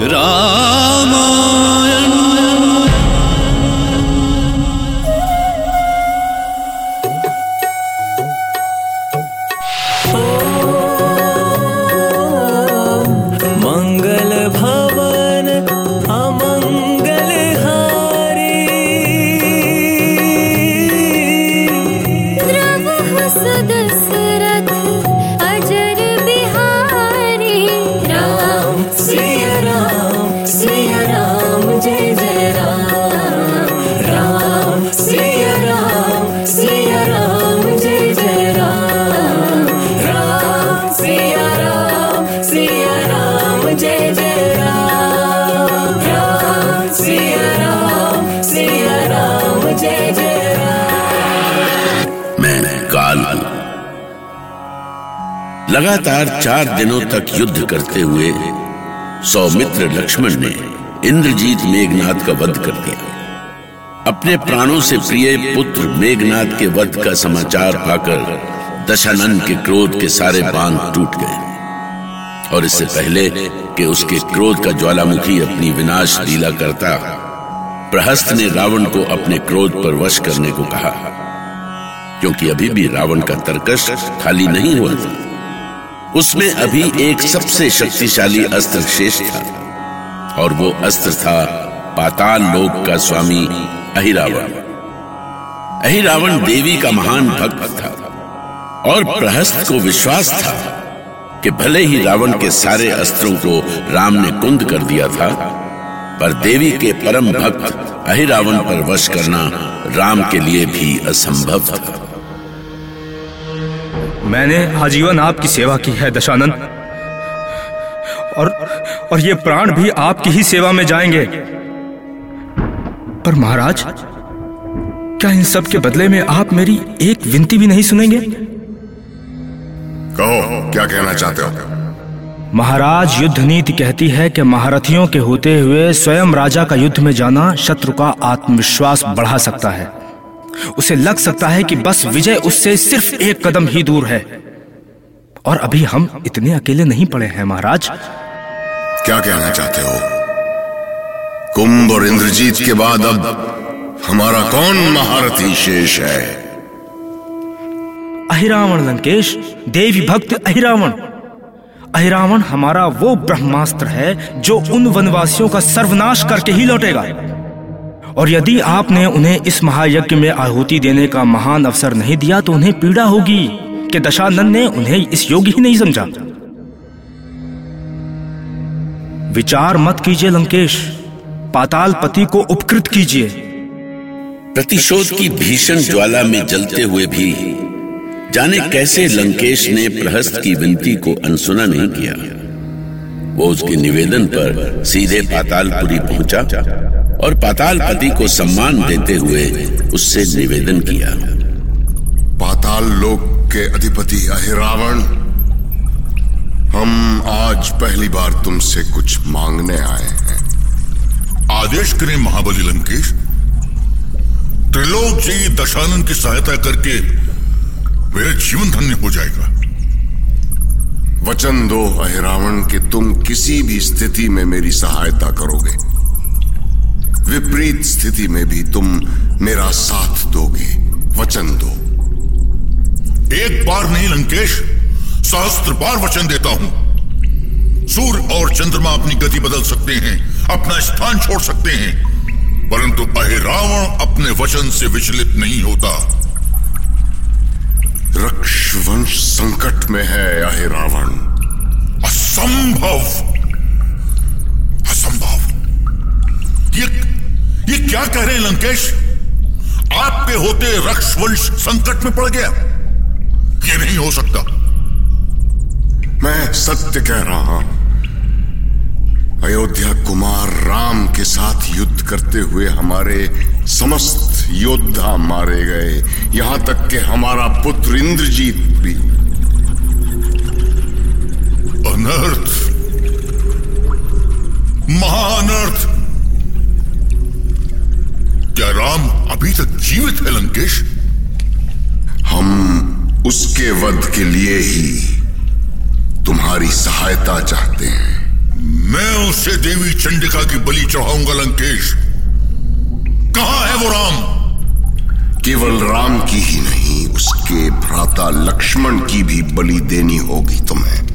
Rama लगातार चार दिनों तक युद्ध करते हुए सौमित्र लक्ष्मण ने इंद्रजीत मेघनाथ का वध कर दिया। अपने प्राणों से प्रिय पुत्र मेघनाथ के वध का समाचार पाकर दशानंद के क्रोध के सारे बाँध टूट गए। और इससे पहले कि उसके क्रोध का ज्वालामुखी अपनी विनाश लीला करता, प्रहस्त ने रावण को अपने क्रोध पर वश करने को कहा, क्योंकि अभी भी रावण का तर्कश खाली नहीं हुआ था। उसमें अभी एक सबसे शक्तिशाली अस्त्र शेष था, और वो अस्त्र था पाताल लोक का स्वामी अहिरावण। अहिरावण देवी का महान भक्त था, और प्रहस्त को विश्वास था कि भले ही रावण के सारे अस्त्रों को राम ने कुंद कर दिया था, पर देवी के परम भक्त अहिरावण पर वश करना राम के लिए भी असंभव था। मैंने आजीवन आपकी सेवा की है दशानंद। और और ये प्राण भी आपकी ही सेवा में जाएँगे। पर महाराज क्या इन सब के बदले में आप मेरी एक विनती भी नहीं सुनेंगे? कहो क्या कहना चाहते हो? महाराज युद्ध नीति कहती है कि महारथियों के होते हुए स्वयं राजा का युद्ध में जाना शत्रु का आत्मविश्वास बढ़ा सकता है। उसे लग सकता है कि बस विजय उससे सिर्फ़ एक कदम ही दूर है। और अभी हम इतने अकेले नहीं पड़े हैं महाराज। क्या कहना चाहते हो? कुंभ और इंद्रजीत के बाद अब हमारा कौन महारथी शेष है? अहिरावण लंकेश देवी भक्त अहिरावण। अहिरावण हमारा वो ब्रह्मास्त्र है जो उन वनवासियों का सर्वनाश करके ही लौटेगा। और यदि आपने उन्हें इस महायज्ञ में आहुति देने का महान अवसर नहीं दिया तो उन्हें पीड़ा होगी कि दशानंद ने उन्हें इस योग्य ही नहीं समझा। विचार मत कीजिए लंकेश, पाताल पति को उपकृत कीजिए। प्रतिशोध की भीषण ज्वाला में जलते हुए भी जाने कैसे लंकेश ने प्रहस्त की विनती को अनसुना नहीं किया। वो उसके निवेदन पर सीधे पातालपुरी पहुँचा। और पाताल पति को सम्मान देते हुए उससे निवेदन किया। पाताल लोक के अधिपति अहिरावण, हम आज पहली बार तुमसे कुछ मांगने आए हैं। आदेश करें महाबली लंकेश। त्रिलोक जी दशानंद की सहायता करके मेरा जीवन धन्य हो जाएगा। वचन दो अहिरावण, कि तुम किसी भी स्थिति में मेरी सहायता करोगे। विपरीत स्थिति में भी तुम मेरा साथ दोगे, वचन दो। एक बार नहीं, लंकेश, सहस्त्र बार वचन देता हूँ। सूर्य और चंद्रमा अपनी गति बदल सकते हैं, अपना स्थान छोड़ सकते हैं, परंतु अहिरावण अपने वचन से विचलित नहीं होता। रक्षवंश संकट में है अहिरावण। असंभव। असंभव। ये ये क्या कह रहे हैं, लंकेश? आप पे होते रक्ष वंश संकट में पड़ गया। ये नहीं हो सकता। मैं सत्य कह रहा हूँ। अयोध्या कुमार राम के साथ युद्ध करते हुए हमारे समस्त योद्धा मारे गए। यहाँ तक कि हमारा पुत्र इंद्रजीत भी। अनर्थ। महाअनर्थ क्या राम अभी तक जीवित है, लंकेश। हम उसके वध के लिए ही तुम्हारी सहायता चाहते हैं। मैं उसे देवी चंडिका की बलि चढ़ाऊँगा, लंकेश। कहा है वो राम? केवल राम की ही नहीं, उसके भ्राता लक्ष्मण की भी बलि देनी होगी तुम्हें।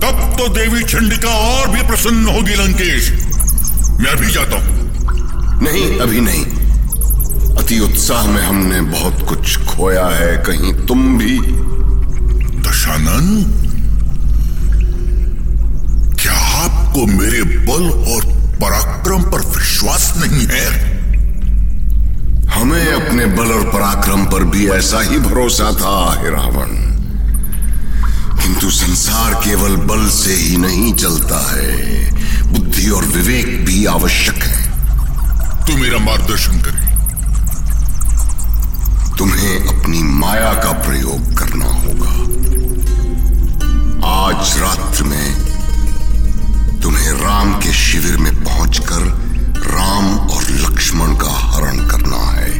तब तो देवी चंडिका और भी प्रसन्न होगी, लंकेश। मैं भी जाता हूँ। नहीं अभी नहीं। अति उत्साह में हमने बहुत कुछ खोया है कहीं तुम भी। दशानंद क्या आपको मेरे बल और पराक्रम पर विश्वास नहीं है? हमें अपने बल और पराक्रम पर भी ऐसा ही भरोसा था हे रावण। किंतु संसार केवल बल से ही नहीं चलता है। बुद्धि और विवेक भी आवश्यक है। तू मेरा मार्गदर्शन करे। तुम्हें अपनी माया का प्रयोग करना होगा। आज रात्र में तुम्हें राम के शिविर में पहुंचकर राम और लक्ष्मण का हरण करना है।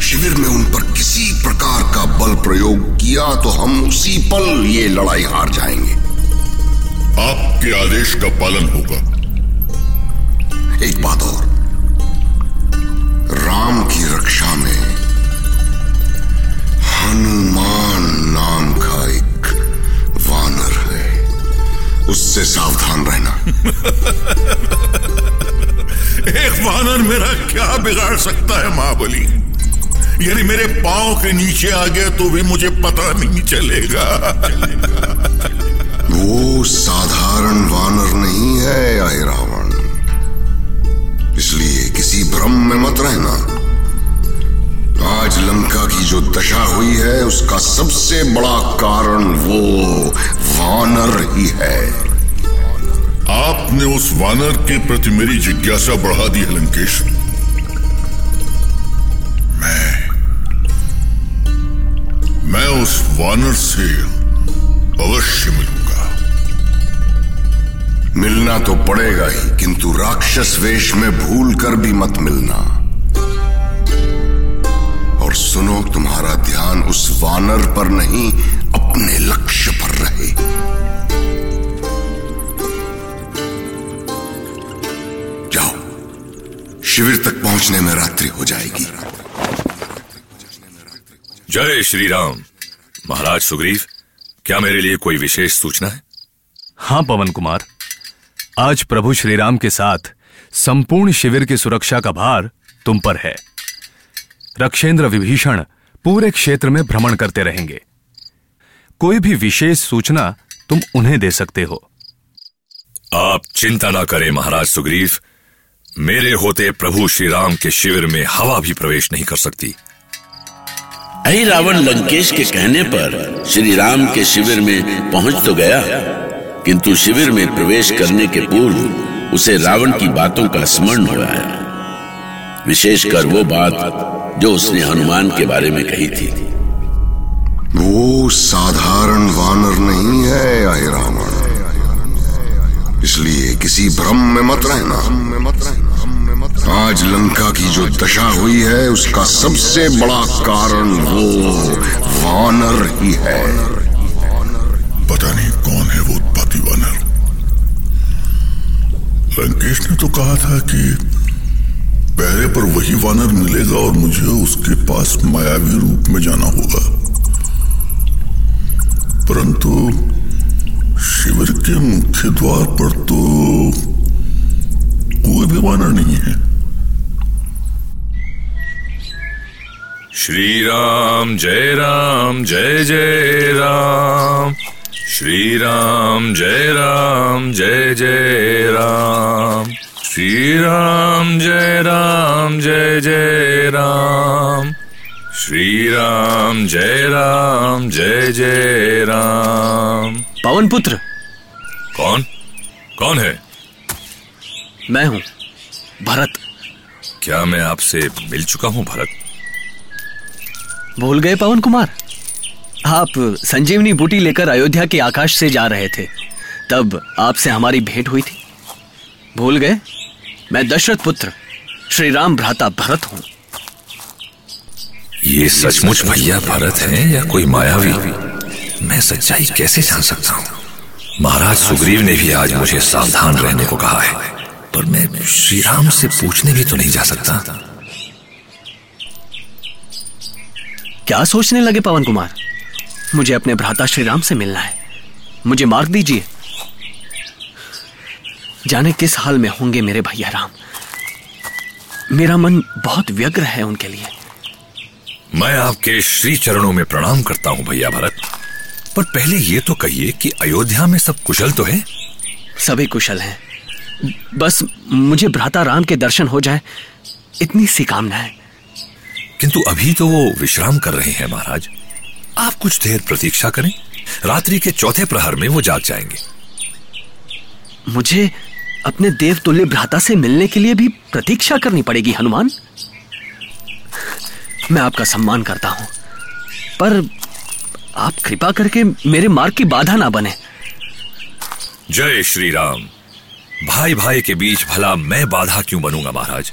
शिविर में उन पर किसी प्रकार का बल प्रयोग किया तो हम उसी पल ये लड़ाई हार जाएँगे। आपके आदेश का पालन होगा। एक बात और। राम की रक्षा में हनुमान नाम का एक वानर है। उससे सावधान रहना। एक वानर मेरा क्या बिगाड़ सकता है महाबली? यानी मेरे पाँव के नीचे आ गया तो भी मुझे पता नहीं चलेगा। वो साधारण वानर नहीं है आए रावण। इसलिए भ्रम में मत रहना। आज लंका की जो दशा हुई है, उसका सबसे बड़ा कारण वो वानर ही है। आपने उस वानर के प्रति मेरी जिज्ञासा बढ़ा दी है, लंकेश। मैं मैं उस वानर से अवश्य मिलूँगा। मिलना तो पड़ेगा ही किंतु राक्षस वेश में भूल कर भी मत मिलना। और सुनो तुम्हारा ध्यान उस वानर पर नहीं अपने लक्ष्य पर रहे। जाओ शिविर तक पहुँचने में रात्रि हो जाएगी। जय श्री राम। महाराज सुग्रीव क्या मेरे लिए कोई विशेष सूचना है? हाँ पवन कुमार। आज प्रभु श्री राम के साथ संपूर्ण शिविर की सुरक्षा का भार तुम पर है। रक्षेंद्र विभीषण पूरे क्षेत्र में भ्रमण करते रहेंगे। कोई भी विशेष सूचना तुम उन्हें दे सकते हो। आप चिंता ना करें महाराज सुग्रीव। मेरे होते प्रभु श्री राम के शिविर में हवा भी प्रवेश नहीं कर सकती। अहि रावण लंकेश के कहने पर श्री राम के शिविर में पहुँच तो गया। किंतु शिविर में प्रवेश करने के पूर्व उसे रावण की बातों का स्मरण हो आया विशेषकर वो बात जो उसने हनुमान के बारे में कही थी। वो साधारण वानर नहीं है आए रावण। इसलिए किसी भ्रम में मत रहना। आज लंका की जो दशा हुई है उसका सबसे बड़ा कारण वो वानर ही है। पता नहीं कौन है वानर लंकेश ने तो कहा था कि पहरे पर वही वानर मिलेगा और मुझे उसके पास मायावी रूप में जाना होगा। परंतु शिविर के मुख्य द्वार पर तो कोई भी वानर नहीं है। श्री राम जय राम, जय जय राम। श्री राम जय राम जय जय राम। श्री राम जय राम जय जय राम। श्री राम जय राम जय जय राम। पवन पुत्र। कौन? कौन है? मैं हूँ भरत। क्या मैं आपसे मिल चुका हूँ भरत? भूल गए पवन कुमार? आप संजीवनी बूटी लेकर अयोध्या के आकाश से जा रहे थे। तब आपसे हमारी भेंट हुई थी। भूल गए? मैं दशरथ पुत्र श्री राम भ्राता भरत हूँ। ये सचमुच भैया भरत हैं या कोई मायावी? मैं सच्चाई कैसे जान सकता हूँ? महाराज सुग्रीव ने भी आज मुझे सावधान रहने को कहा है पर मैं श्री राम से पूछने भी तो नहीं जा सकता। क्या सोचने लगे पवन कुमार? मुझे अपने भ्राता श्री राम से मिलना है। मुझे मार्ग दीजिए। जाने किस हाल में होंगे मेरे भैया राम। मेरा मन बहुत व्यग्र है उनके लिए। मैं आपके श्री चरणों में प्रणाम करता हूँ भैया भरत। पर पहले ये तो कहिए कि अयोध्या में सब कुशल तो है? सभी कुशल हैं। बस मुझे भ्राता राम के दर्शन हो जाए इतनी सी कामना है किंतु अभी तो वो विश्राम कर रहे हैं महाराज। आप कुछ देर प्रतीक्षा करें। रात्रि के चौथे प्रहर में वो जाग जाएँगे। मुझे अपने देवतुल्य भ्राता से मिलने के लिए भी प्रतीक्षा करनी पड़ेगी हनुमान। मैं आपका सम्मान करता हूँ। पर आप कृपा करके मेरे मार्ग की बाधा ना बने। जय श्री राम भाई भाई के बीच भला मैं बाधा क्यों बनूँगा महाराज?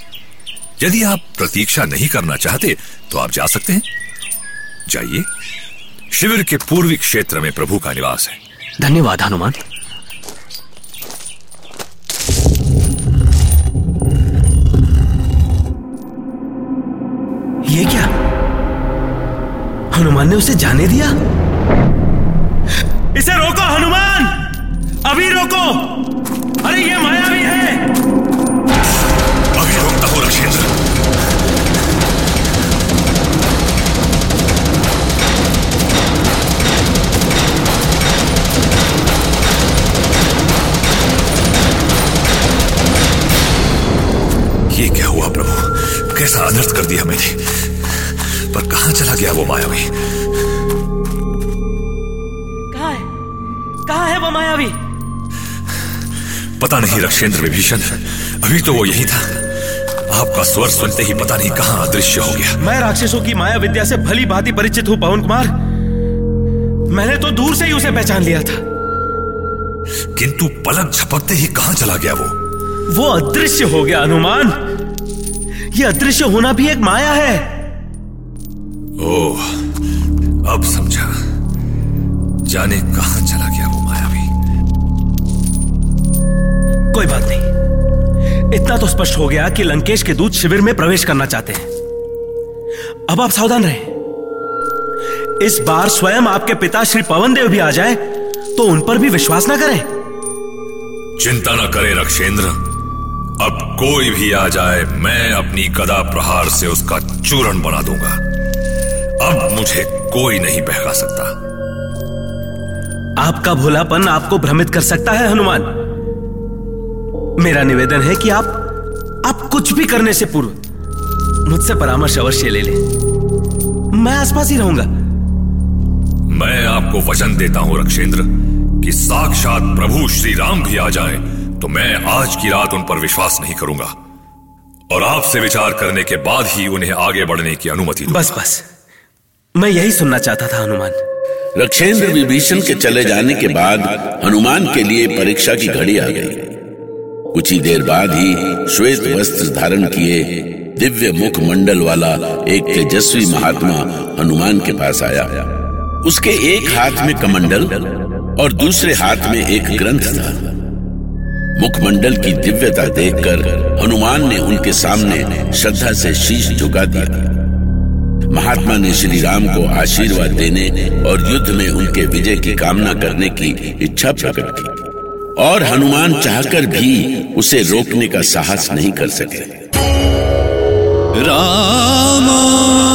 यदि आप प्रतीक्षा नहीं करना चाहते तो आप जा सकते हैं। जाइए। शिविर के पूर्वी क्षेत्र में प्रभु का निवास है। धन्यवाद हनुमान। ये क्या? हनुमान ने उसे जाने दिया? इसे रोको हनुमान! अभी रोको! कहा है वो मायावी? पता नहीं रक्षेंद्र विभीषण अभी तो वो यही था। आपका स्वर सुनते ही पता नहीं कहाँ अदृश्य हो गया। मैं राक्षसों की माया विद्या से भली भांति परिचित हूँ पवन कुमार। मैंने तो दूर से ही उसे पहचान लिया था। किंतु पलक झपकते ही कहाँ चला गया वो? वो अदृश्य हो गया हनुमान। ये अदृश्य होना भी एक माया है। ओह अब समझा। जाने कहाँ चला गया वो मायावी कोई बात नहीं। इतना तो स्पष्ट हो गया कि लंकेश के दूत शिविर में प्रवेश करना चाहते हैं। अब आप सावधान रहें। इस बार स्वयं आपके पिता श्री पवन देव भी आ जाए तो उन पर भी विश्वास ना करें। चिंता ना करे रक्षेंद्र। अब कोई भी आ जाए, मैं अपनी कदा प्रहार से उसका चूरण बना दूँगा। अब मुझे कोई नहीं बहका सकता। आपका भोलापन आपको भ्रमित कर सकता है हनुमान। मेरा निवेदन है कि आप आप कुछ भी करने से पूर्व मुझसे परामर्श अवश्य ले लें। मैं आसपास ही रहूँगा। मैं आपको वचन देता हूँ रक्षेंद्र कि साक्षात प्रभु श्री राम भी आ जाए तो मैं आज की रात उन पर विश्वास नहीं करूँगा। और आपसे विचार करने के बाद ही उन्हें आगे बढ़ने की अनुमति बस बस। मैं यही सुनना चाहता था, हनुमान। रक्षेंद्र विभीषण के चले जाने के बाद हनुमान के लिए परीक्षा की घड़ी आ गई। कुछ ही देर बाद ही श्वेत वस्त्र धारण किए दिव्य मुख मंडल वाला एक तेजस्वी महात्मा हनुमान के पास आया। उसके एक हाथ में कमंडल और दूसरे हाथ में एक ग्रंथ था। मुखमंडल की दिव्यता देखकर हनुमान ने उनके सामने श्रद्धा से शीश झुका दिया। महात्मा ने श्री राम को आशीर्वाद देने और युद्ध में उनके विजय की कामना करने की इच्छा प्रकट की। और हनुमान चाहकर भी उसे रोकने का साहस नहीं कर सके। राम।